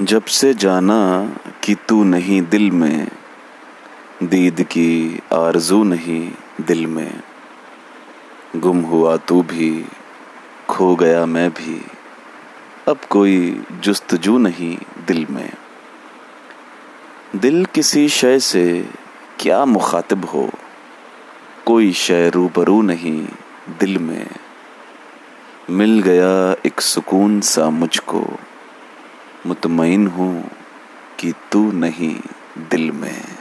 जब से जाना कि तू नहीं दिल में, दीद की आरज़ू नहीं दिल में। गुम हुआ तू भी, खो गया मैं भी। अब कोई जुस्तजू नहीं दिल में। दिल किसी शय से क्या मुखातिब हो? कोई शय रूबरू नहीं दिल में। मिल गया एक सुकून सा मुझको। मुतमईन हूँ कि तू नहीं दिल में।